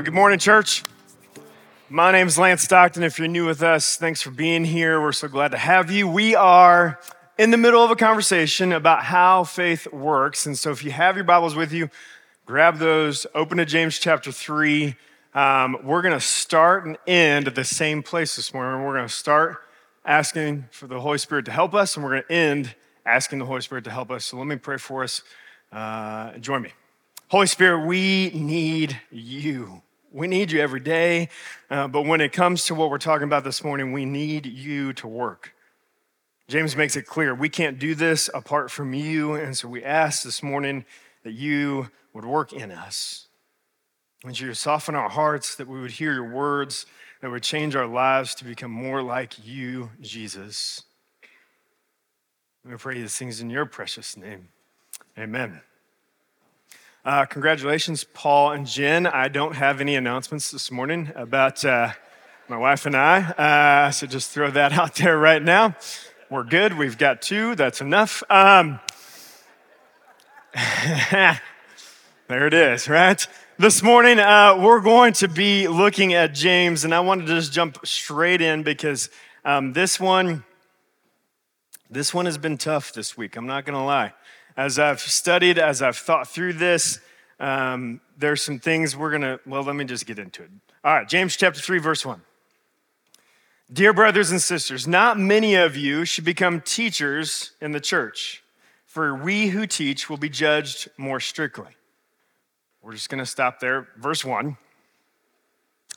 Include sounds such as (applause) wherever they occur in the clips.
Well, good morning, church. My name is Lance Stockton. If you're new with us, thanks for being here. We're so glad to have you. We are in the middle of a conversation about how faith works. And so if you have your Bibles with you, grab those, open to James chapter 3. Um, we're going to start and end at the same place this morning. We're going to start asking for the Holy Spirit to help us, and we're going to end asking the Holy Spirit to help us. So let me pray for us. Uh, join me. Holy Spirit, we need you. We need you every day. Uh, but when it comes to what we're talking about this morning, we need you to work. James makes it clear we can't do this apart from you. And so we ask this morning that you would work in us. And you would soften our hearts, that we would hear your words, that would change our lives to become more like you, Jesus. We pray these things in your precious name. Amen. Uh, congratulations, Paul and Jen. I don't have any announcements this morning about uh, my wife and I, uh, so just throw that (laughs) out there right now. We're good. We've got two. That's enough. Um, (laughs) there it is, right? This morning, uh, we're going to be looking at James, and I wanted to just jump straight in because um, this one, this one has been tough this week. I'm not going to lie as I've studied, as I've thought through this, um, there's some things we're going to, well, let me just get into it. All right, James chapter 3, verse 1. Dear brothers and sisters, not many of you should become teachers in the church, for we who teach will be judged more strictly. We're just going to stop there. Verse 1.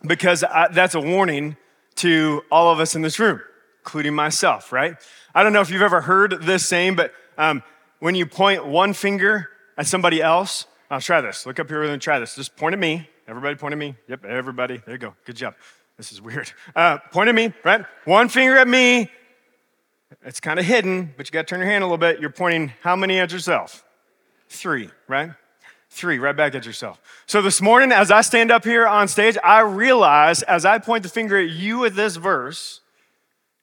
Because I, that's a warning to all of us in this room, including myself, right? I don't know if you've ever heard this saying, but um, when you point one finger at somebody else, I'll try this. Look up here and try this. Just point at me. Everybody point at me. Yep, everybody. There you go. Good job. This is weird. Uh, point at me, right? One finger at me. It's kind of hidden, but you got to turn your hand a little bit. You're pointing how many at yourself? Three, right? Three, right back at yourself. So this morning, as I stand up here on stage, I realize as I point the finger at you with this verse,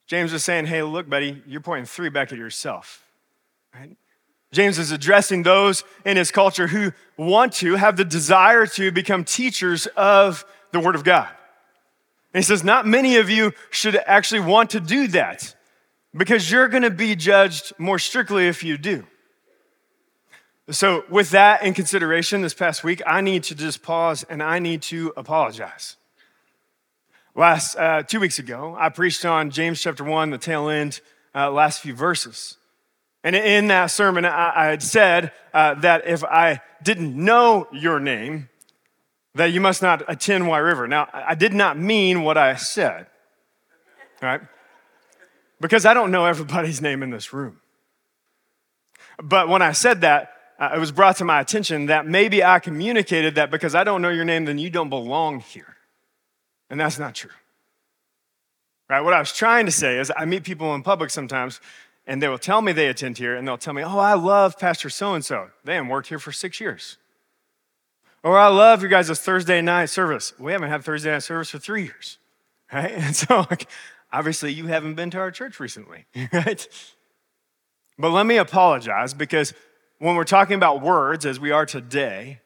James is saying, hey, look, buddy, you're pointing three back at yourself, right? James is addressing those in his culture who want to, have the desire to become teachers of the Word of God. And he says, Not many of you should actually want to do that because you're going to be judged more strictly if you do. So, with that in consideration, this past week, I need to just pause and I need to apologize. Last uh, two weeks ago, I preached on James chapter 1, the tail end, uh, last few verses. And in that sermon, I, had said uh, that if I didn't know your name, that you must not attend White River. Now, I did not mean what I said, right? Because I don't know everybody's (laughs) name in this room. But when I said that, uh, it was brought to my attention that maybe I communicated that because I don't know your name, then you don't belong here. And that's not true. Right? What I was trying to say is I meet people in public sometimes and they will tell me they attend here, and they'll tell me, Oh, I love Pastor so and so. They haven't worked here for six years. Or I love your guys' Thursday night service. We haven't had Thursday night service for three years, (laughs) right? And so, like, obviously, you haven't been to our church recently, (laughs) right? But let me apologize because when we're talking about words, as we are today,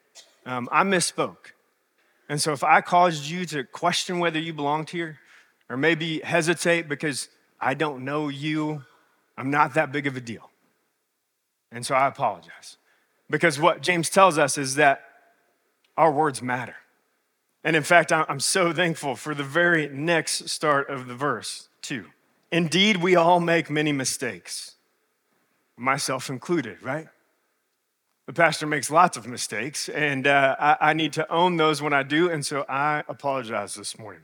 um, I misspoke. And so, if I caused you to question whether you belonged here, or maybe hesitate because I don't know you I'm not that big of a deal. And so I apologize. Because what James tells us is that our words matter. And in fact, I'm so thankful for the very next start of the verse, too. Indeed, we all make many mistakes, myself included, right? The pastor makes lots of mistakes, and uh, I, I need to own those when I do, and so I apologize this morning.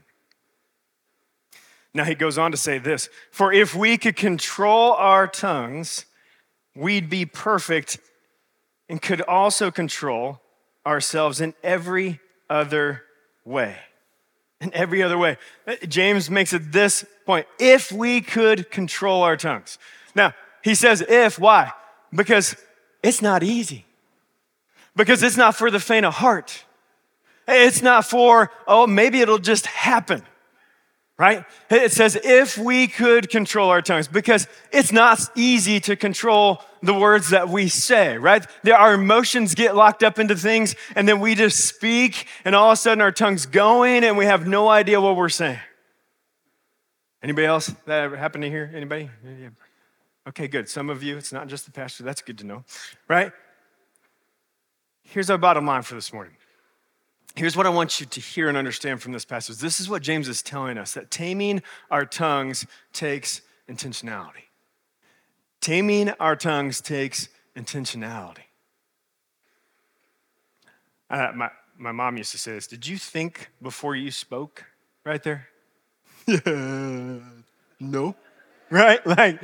Now he goes on to say this For if we could control our tongues, we'd be perfect and could also control ourselves in every other way. In every other way. James makes it this point if we could control our tongues. Now, he says if, why? Because it's not easy. Because it's not for the faint of heart. It's not for, oh, maybe it'll just happen right? It says, if we could control our tongues, because it's not easy to control the words that we say, right? There, our emotions get locked up into things, and then we just speak, and all of a sudden our tongue's going, and we have no idea what we're saying. Anybody else that ever happened to hear? Anybody? Okay, good. Some of you, it's not just the pastor. That's good to know, right? Here's our bottom line for this morning Here's what I want you to hear and understand from this passage. This is what James is telling us that taming our tongues takes intentionality. Taming our tongues takes intentionality. Uh, my, my mom used to say this Did you think before you spoke? Right there? (laughs) Yeah. no. Right? (laughs) Like,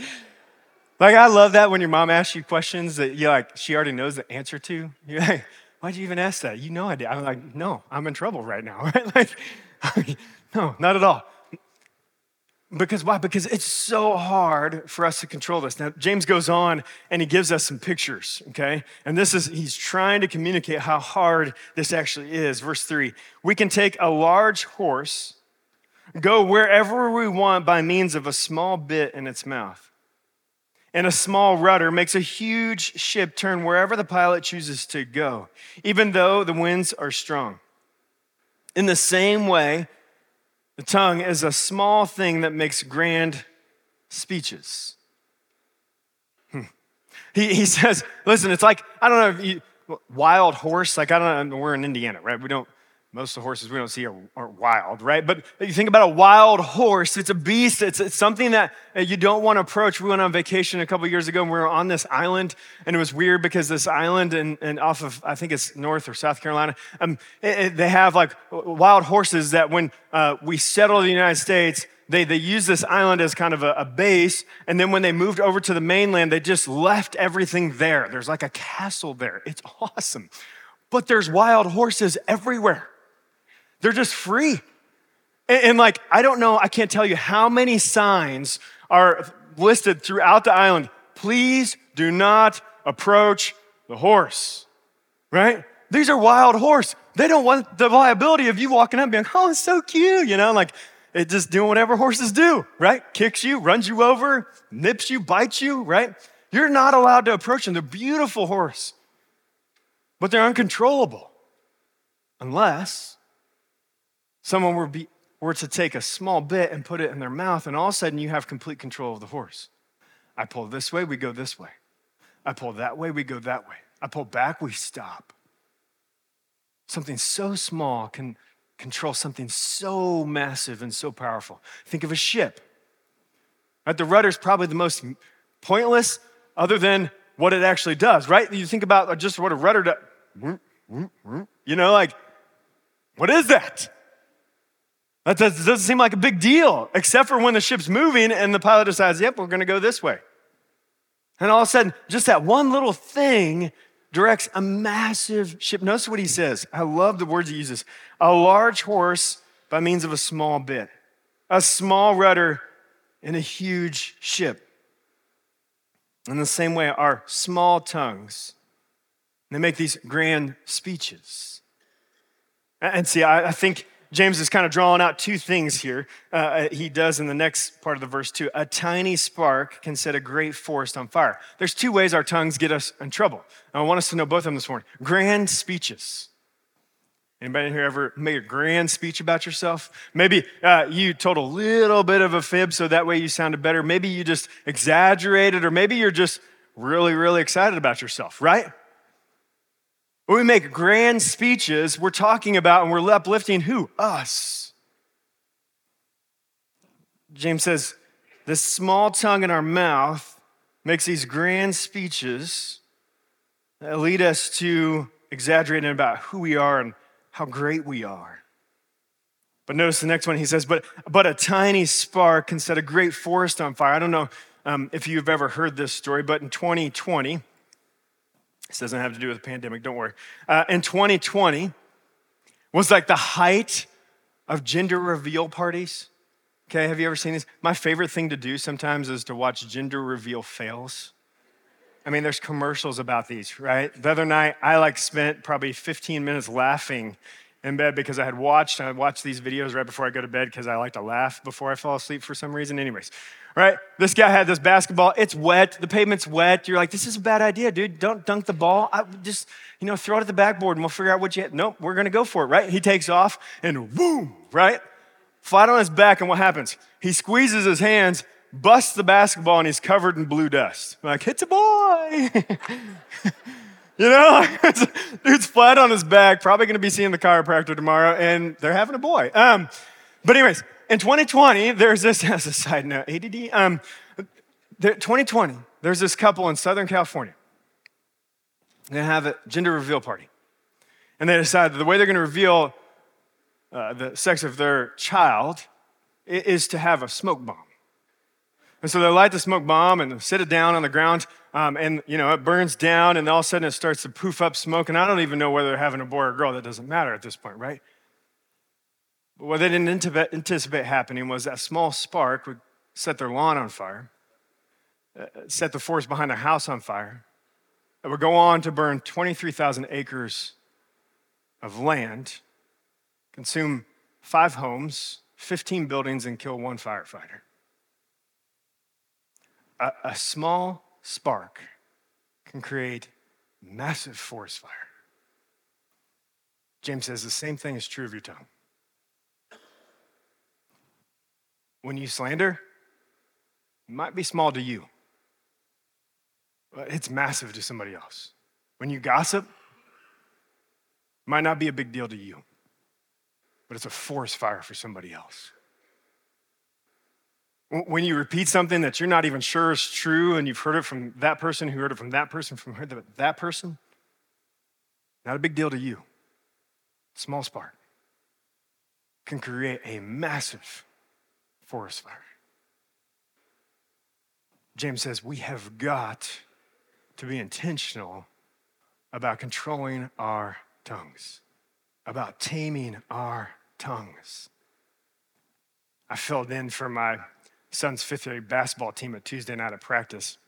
like I love that when your mom asks you questions that you like she already knows the answer to. (laughs) You're like, Why'd you even ask that? You know I did. I'm like, no, I'm in trouble right now, (laughs) right? Like, no, not at all. Because why? Because it's so hard for us to control this. Now, James goes on and he gives us some pictures, okay? And this is, he's trying to communicate how hard this actually is. Verse three we can take a large horse, go wherever we want by means of a small bit in its mouth and a small rudder makes a huge ship turn wherever the pilot chooses to go, even though the winds are strong. In the same way, the tongue is a small thing that makes grand speeches. Hmm. He, he says, listen, it's like, I don't know if you, wild horse, like I don't know, we're in Indiana, right? We don't, most of the horses we don't see are, are, wild, right? But you think about a wild horse, it's a beast, it's, it's something that you don't want to approach. We went on vacation a couple years ago and we were on this island, and it was weird because this island and, and off of, I think it's North or South Carolina, um, it, it, they have like wild horses that when uh, we settled in the United States, they, they used this island as kind of a, a base, and then when they moved over to the mainland, they just left everything there. There's like a castle there. It's (laughs) awesome. But there's wild horses everywhere. They're just free. And, and, like, I don't know, I can't tell you how many signs are listed throughout the island. Please do not approach the horse, right? These are wild horse. They don't want the liability of you walking up being, oh, it's so cute, you know, like it just doing whatever horses do, right? Kicks you, runs you over, nips you, bites you, right? You're not allowed to approach them. They're beautiful horse, but they're uncontrollable unless Someone were, be, were to take a small bit and put it in their mouth, and all of a sudden you have complete control of the horse. I pull this way, we go this way. I pull that way, we go that way. I pull back, we stop. Something so small can control something so massive and so powerful. Think of a ship. Right? The rudder is probably the most pointless, other than what it actually does, right? You think about just what a rudder does. You know, like, what is that? That doesn't seem like a big deal, except for when the ship's moving and the pilot decides, yep, we're going to go this way. And all of a sudden, just that one little thing directs a massive ship. Notice what he says. I love the words he uses. A large horse by means of a small bit, a small rudder in a huge ship. In the same way, our small tongues, they make these grand speeches. And see, I think James is kind of drawing out two things here. Uh, uh, he does in the next part of the verse, too. A tiny spark can set a great forest on fire. There's two ways our tongues get us in trouble. I want us to know both of them this morning. Grand speeches. Anybody here ever made a grand speech about yourself? Maybe uh, you told a little bit of a fib so that way you sounded better. Maybe you just exaggerated, or maybe you're just really, really excited about yourself, right? When we make grand speeches, we're talking about and we're uplifting who? Us. James says, this small tongue in our mouth makes these grand speeches that lead us to exaggerating about who we are and how great we are. But notice the next one, he says, but, but a tiny spark can set a great forest on fire. I don't know um, if you've ever heard this story, but in 2020, this doesn't have to do with the pandemic, don't worry. Uh, in 2020 was like the height of gender reveal parties. Okay, have you ever seen these? My favorite thing to do sometimes is to watch gender reveal fails. I mean, there's commercials about these, right? The other night, I like spent probably 15 minutes laughing in bed because I had watched, I watched these videos right before I go to bed because I like to laugh before I fall asleep for some reason. Anyways, right? This guy had this basketball. It's wet. The pavement's wet. You're like, this is a bad idea, dude. Don't dunk the ball. I just, you know, throw it at the backboard and we'll figure out what you hit. Nope, we're to go for it, right? He takes off and boom, right? Flat on his back. And what happens? He squeezes his hands, busts the basketball, and he's covered in blue dust. I'm like, it's a boy. (laughs) You know, (laughs) dude's flat on his back, probably gonna be seeing the chiropractor tomorrow, and they're having a boy. Um, but, anyways, in 2020, there's this, (laughs) as a side note, ADD, um, 2020, there's this couple in Southern California. They have a gender reveal party. And they decide that the way they're gonna reveal uh, the sex of their child is to have a smoke bomb. And so they light the smoke bomb and sit it down on the ground, um, and you know it burns down, and all of a sudden it starts to poof up smoke. And I don't even know whether they're having a boy or a girl. That doesn't matter at this point, right? But what they didn't anticipate happening was that small spark would set their lawn on fire, uh, set the forest behind their house on fire. It would go on to burn 23,000 acres of land, consume five homes, 15 buildings, and kill one firefighter a, a small spark can create massive forest fire. James says the same thing is true of your tongue. When you slander, it might be small to you, but it's massive to somebody else. When you gossip, it might not be a big deal to you, but it's a forest fire for somebody else. When you repeat something that you're not even sure is true and you've heard it from that person who heard it from that person, from that person, not a big deal to you. Small spark can create a massive forest fire. James says we have got to be intentional about controlling our tongues, about taming our tongues. I filled in for my son's fifth grade basketball team at Tuesday night at practice.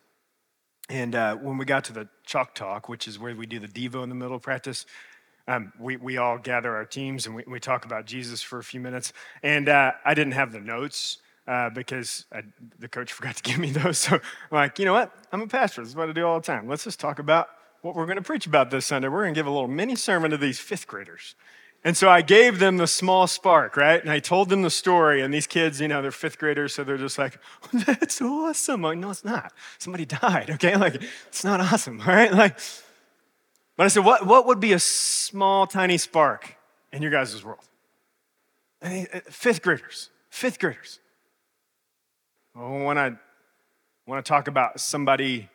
And uh, when we got to the chalk talk, which is where we do the Devo in the middle of practice, um, we, we all gather our teams and we, we talk about Jesus for a few minutes. And uh, I didn't have the notes uh, because I, the coach (laughs) forgot to give me those. So I'm like, you know what? I'm a pastor. This is what I do all the time. Let's just talk about what we're going to preach about this Sunday. We're going to give a little mini sermon to these fifth graders. And so I gave them the small spark, right? And I told them the story. And these kids, you know, they're fifth graders, so they're just like, (laughs) that's awesome. Like, no, it's not. Somebody died, okay? Like, it's not awesome, all (laughs) right? Like, but I said, what, what would be a small, tiny spark in your guys' world? Uh, fifth graders, fifth graders. Well, when I want to talk about somebody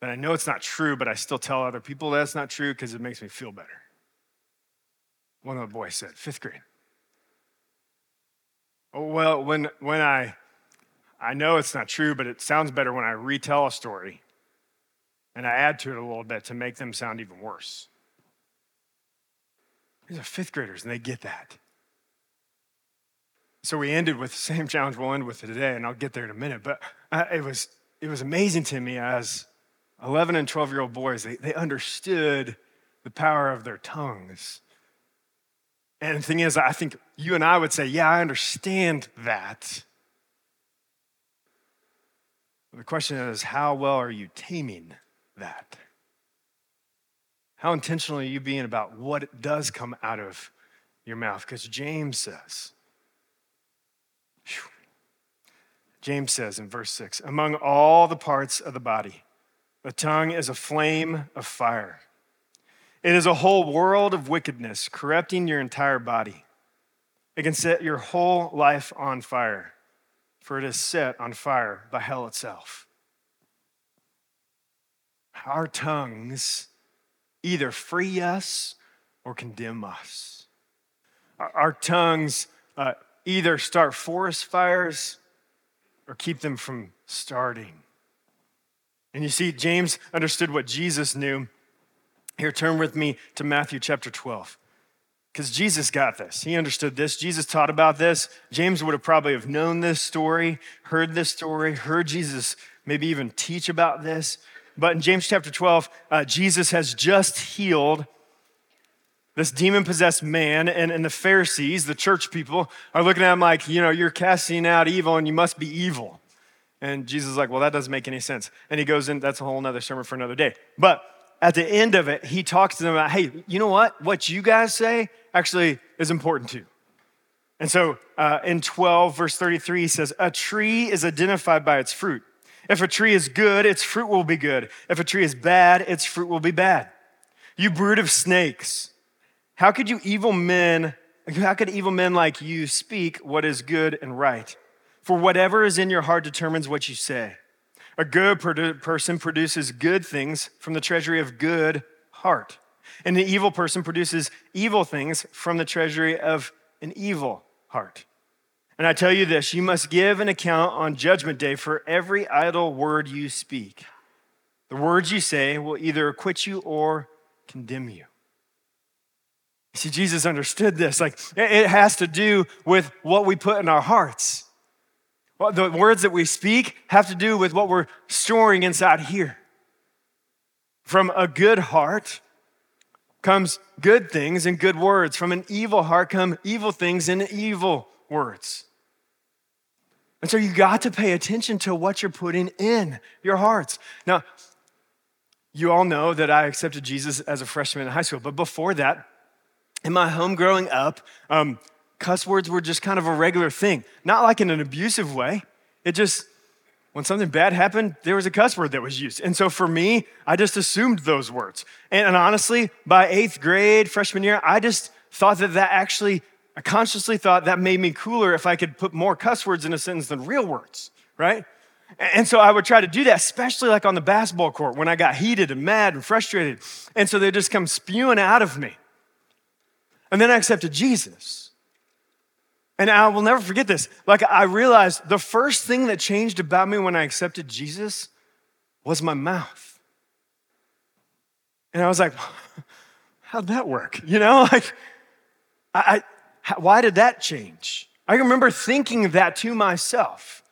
that I know it's not true, but I still tell other people that's not true because it makes me feel better. One of the boys said, fifth grade. Oh, well, when, when I, I know it's not true, but it sounds better when I retell a story and I add to it a little bit to make them sound even worse. These are fifth graders and they get that. So we ended with the same (laughs) challenge we'll end with today, and I'll get there in a minute. But uh, it, was, it was amazing to me as 11 and 12 year old boys, they, they understood the power of their tongues and the thing is, I think you and I would say, yeah, I understand that. The question is, how well are you taming that? How intentional are you being about what does come out of your mouth? Because James says, James says in verse 6 Among all the parts of the body, the tongue is a flame of fire it is a whole world of wickedness, corrupting your entire body. It can set your whole life on fire, for it is set on fire by hell itself. Our tongues either free us or condemn us. Our, tongues uh, either start forest fires or keep them from starting. And you see, James understood what Jesus knew here, turn with me to Matthew chapter 12. Because Jesus got this. He understood this. Jesus taught about this. James would have probably have known this story, heard this story, heard Jesus maybe even teach about this. But in James chapter 12, uh, Jesus has just healed this demon possessed man, and, and the Pharisees, the church people, are looking at him like, you know, you're casting out evil and you must be evil. And Jesus is like, well, that doesn't make any sense. And he goes in, that's a whole other sermon for another day. But at the end of it, he talks to them about, hey, you know what? What you guys say actually is important too. And so uh, in 12, verse 33, he says, A tree is identified by its fruit. If a tree is good, its fruit will be good. If a tree is bad, its fruit will be bad. You brood of snakes, how could you evil men, how could evil men like you speak what is good and right? For whatever is in your heart determines what you say. A good produ- person produces good things from the treasury of good heart. And an evil person produces evil things from the treasury of an evil heart. And I tell you this you must give an account on Judgment Day for every idle word you speak. The words you say will either acquit you or condemn you. See, Jesus understood this. Like, it has to do with what we put in our hearts. Well, the words that we speak have to do with what we're storing inside here. From a good heart comes good things and good words. From an evil heart come evil things and evil words. And so you got to pay attention to what you're putting in your hearts. Now, you all know that I accepted Jesus as a freshman in high school, but before that, in my home growing up, um, cuss words were just kind of a regular thing. Not like in an abusive way. It just, when something bad happened, there was a cuss word that was used. And so for me, I just assumed those words. And, and honestly, by eighth grade, freshman year, I just thought that that actually I consciously thought that made me cooler if I could put more cuss words in a sentence than real words, right? And so I would try to do that, especially like on the basketball court when I got heated and mad and frustrated. And so they just come spewing out of me. And then I accepted Jesus. And I will never forget this. Like, I realized the first thing that changed about me when I accepted Jesus was my mouth. And I was like, (laughs) how'd that work? (laughs) You know, like, I, why did that change? I remember thinking that to myself.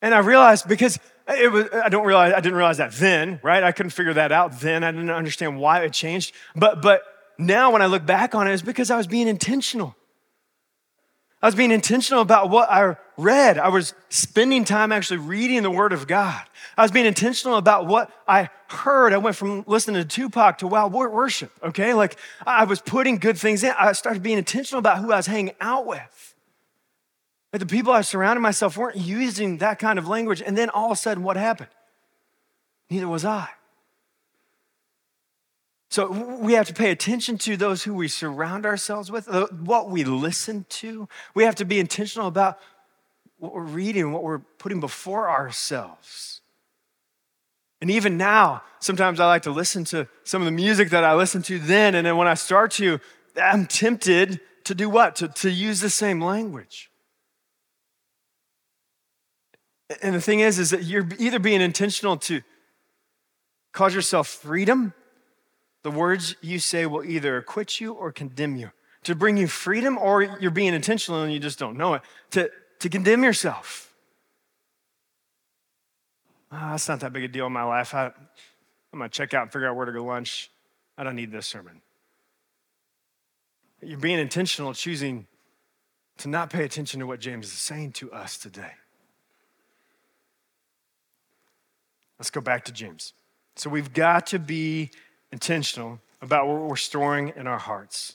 And I realized because it was, I don't realize, I didn't realize that then, right? I couldn't figure that out then. I didn't understand why it changed. But, but now when I look back on it, it's because I was being intentional. I was being intentional about what I read. I was spending time actually reading the Word of God. I was being intentional about what I heard. I went from listening to Tupac to wow worship, okay? Like I was putting good things in. I started being intentional about who I was hanging out with. The people I surrounded myself weren't using that kind of language. And then all of a sudden, what happened? Neither was I. So we have to pay attention to those who we surround ourselves with, what we listen to. We have to be intentional about what we're reading, what we're putting before ourselves. And even now, sometimes I like to listen to some of the music that I listened to then, and then when I start to, I'm tempted to do what? To, to use the same language. And the thing is, is that you're either being intentional to cause yourself freedom the words you say will either acquit you or condemn you. To bring you freedom, or you're being intentional and you just don't know it. To, to condemn yourself. Oh, that's not that big a deal in my life. I, I'm going to check out and figure out where to go lunch. I don't need this sermon. You're being intentional, choosing to not pay attention to what James is saying to us today. Let's go back to James. So we've got to be intentional about what we're storing in our hearts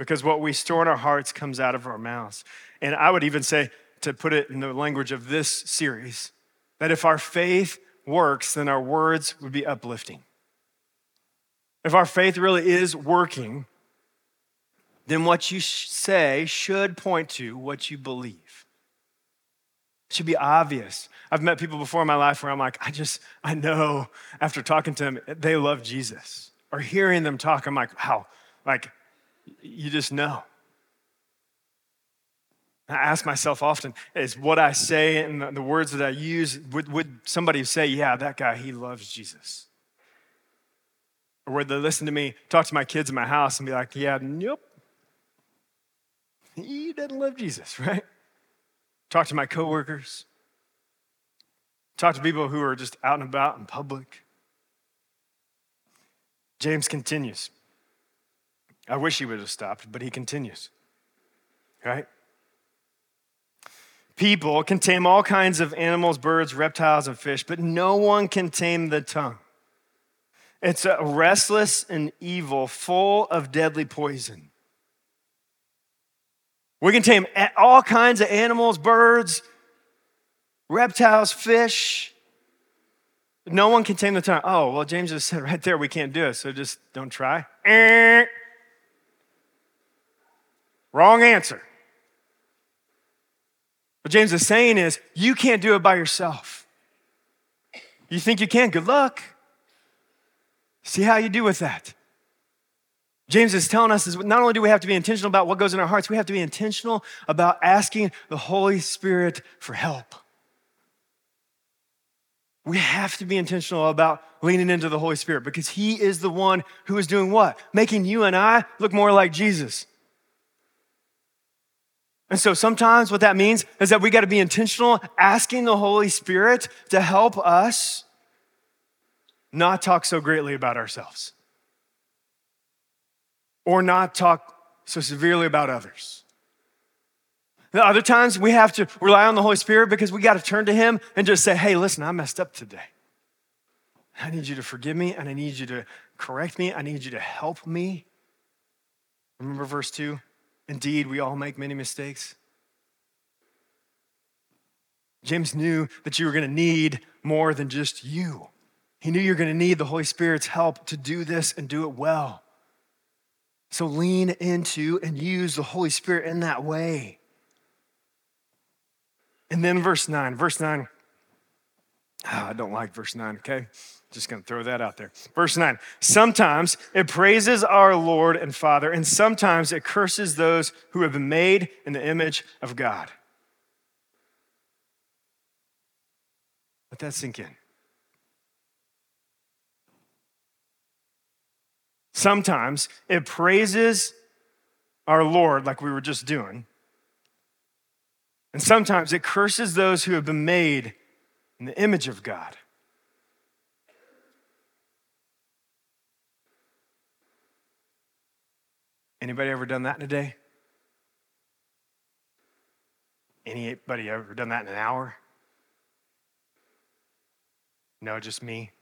because what we store in our hearts comes out of our mouths. And I would even say, to put it in the language of this series, that if our faith works, then our words would be uplifting. If our faith really is working, then what you say should point to what you believe. Should be obvious. I've met people before in my life where I'm like, I just, I know after talking to them, they love Jesus. Or hearing them talk, I'm like, wow, like, you just know. I ask myself often, is what I say and the words that I use, would, would somebody say, yeah, that guy, he loves Jesus? Or would they listen to me talk to my kids in my house and be like, yeah, nope, (laughs) he doesn't love Jesus, (laughs) right? Talk to my coworkers, talk to people who are just out and about in public. James continues. I wish he would have stopped, but he continues. Right? People can tame all kinds of animals, birds, reptiles, and fish, but no one can tame the tongue. It's a restless and evil, full of deadly poison. We can tame all kinds of animals, birds, reptiles, fish. No one can tame the tongue. Oh, well, James just (laughs) said right there we can't do it, so just don't try. Eh. Wrong answer. What James is saying is, you can't do it by yourself. You think you can? Good luck. See how you do with that. James is telling us is not only do we have to be intentional about what goes in our hearts, we have to be intentional about asking the Holy Spirit for help. We have to be intentional about leaning into the Holy Spirit because He is the one who is doing what? Making you and I look more like Jesus. And so sometimes what that means is that we got to be intentional asking the Holy Spirit to help us not talk so greatly about ourselves or not talk so severely about others. The other times we have to rely on the Holy Spirit because we got to turn to Him and just say, hey, listen, I messed up today. I need you to forgive me and I need you to correct me. I need you to help me. Remember verse 2? Indeed, we all make many mistakes. James knew that you were going to need more than just you. He knew you were going to need the Holy Spirit's help to do this and do it well. So lean into and use the Holy Spirit in that way. And then verse 9, verse 9. Oh, I don't like verse 9, okay? Just gonna throw that out there. Verse 9. Sometimes it praises our Lord and Father, and sometimes it curses those who have been made in the image of God. Let that sink in. Sometimes it praises our Lord, like we were just doing. And sometimes it curses those who have been made in the image of God. Anybody ever done that in a day? Anybody ever done that in an hour? No, just me.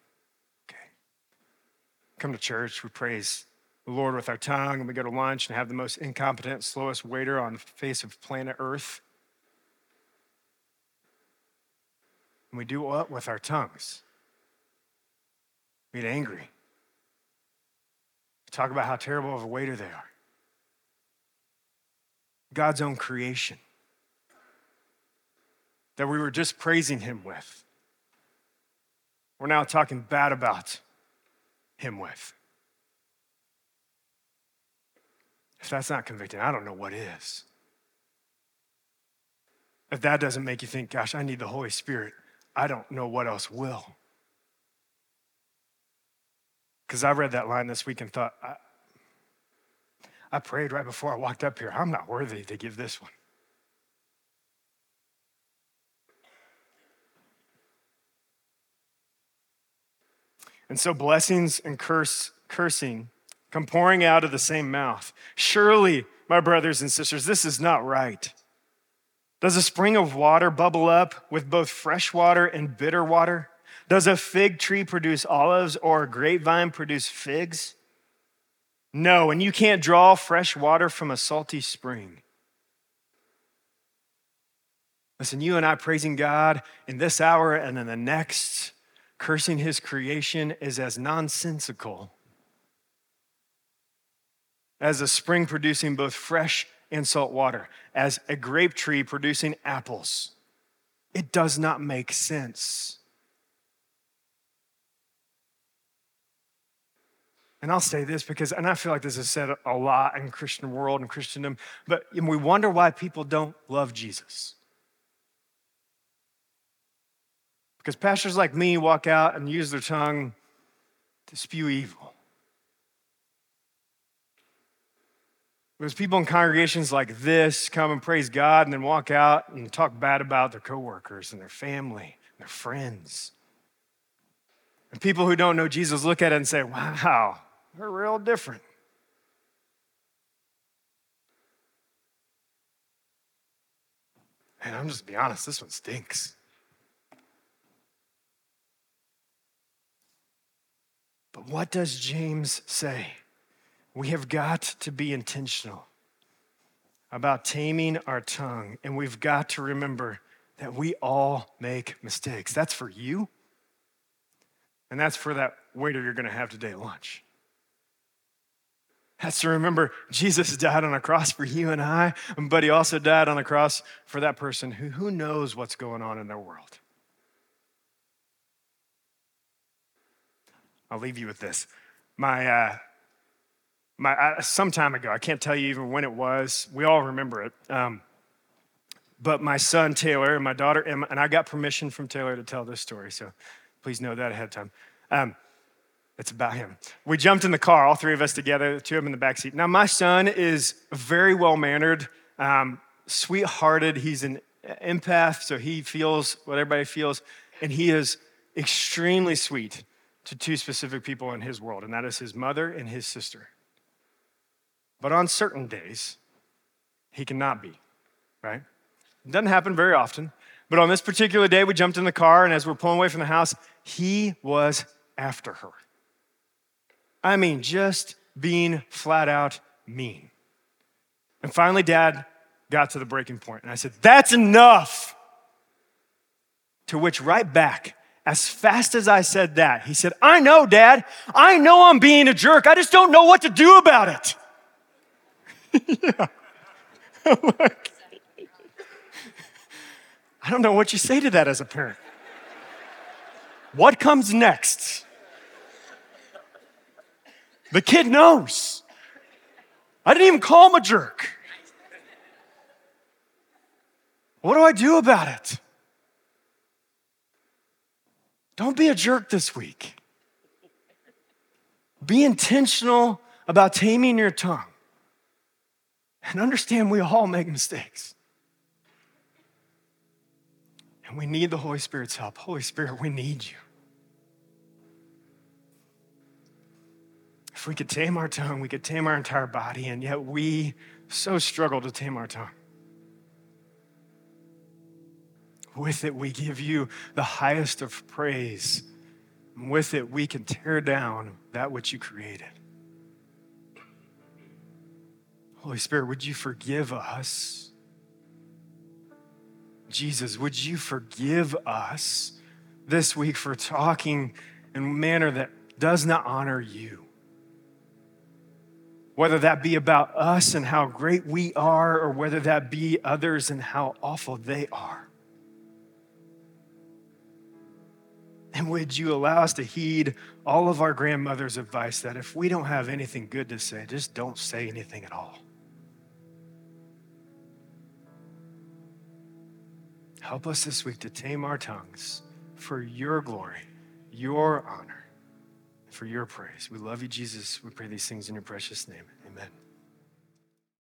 Come to church, we praise the Lord with our tongue, and we go to lunch and have the most incompetent, slowest waiter on the face of planet Earth. And we do what with our tongues? We get angry. We talk about how terrible of a waiter they are. God's own creation that we were just praising Him with. We're now talking bad about Him with. If that's not convicting, I don't know what is. If that doesn't make you think, gosh, I need the Holy Spirit, I don't know what else will. Because I read that line this week and thought, I, I prayed right before I walked up here. I'm not worthy to give this one. And so blessings and curse, cursing come pouring out of the same mouth. Surely, my brothers and sisters, this is not right. Does a spring of water bubble up with both fresh water and bitter water? Does a fig tree produce olives or a grapevine produce figs? No, and you can't draw fresh water from a salty spring. Listen, you and I praising God in this hour and in the next, cursing his creation is as nonsensical as a spring producing both fresh and salt water, as a grape tree producing apples. It does not make sense. And I'll say this because, and I feel like this is said a lot in Christian world and Christendom, but we wonder why people don't love Jesus. Because pastors like me walk out and use their tongue to spew evil. Because people in congregations like this come and praise God and then walk out and talk bad about their coworkers and their family and their friends. And people who don't know Jesus look at it and say, wow, they're real different. And I'm just be honest, this one stinks. What does James say? We have got to be intentional about taming our tongue, and we've got to remember that we all make mistakes. That's for you, and that's for that waiter you're going to have today at lunch. That's to remember Jesus died on a cross for you and I, but he also died on a cross for that person who who knows what's going on in their world. I'll leave you with this. My, uh, my uh, some time ago, I can't tell you even when it was. We all remember it. Um, but my son Taylor and my daughter Emma, and I got permission from Taylor to tell this story, so please know that ahead of time. Um, it's about him. We jumped in the car, all three of us together, the two of them in the back seat. Now, my son is very well mannered, um, sweethearted. He's an empath, so he feels what everybody feels, and he is extremely sweet to two specific people in his world, and that is his mother and his sister. But on certain days, he cannot be, right? It doesn't happen very often. But on this particular day, we jumped in the car, and as we're pulling away from the house, he was after her. I mean, just being flat out mean. And finally, dad got to the breaking point, and I said, That's enough. To which, right back, as fast as I said that, he said, I know, dad. I know I'm being a jerk. I just don't know what to do about it. (laughs) I don't know what you say to that as a parent. What comes next? The kid knows. I didn't even call him a jerk. What do I do about it? Don't be a jerk this week. Be intentional about taming your tongue. And understand we all make mistakes. And we need the Holy Spirit's help. Holy Spirit, we need you. If we could tame our tongue, we could tame our entire body, and yet we so struggle to tame our tongue. With it, we give you the highest of praise. And with it, we can tear down that which you created. Holy Spirit, would you forgive us? Jesus, would you forgive us this week for talking in a manner that does not honor you? whether that be about us and how great we are, or whether that be others and how awful they are. And would you allow us to heed all of our grandmother's advice that if we don't have anything good to say, just don't say anything at all? Help us this week to tame our tongues for your glory, your honor for your praise. We love you, Jesus. We pray these things in your precious name. Amen.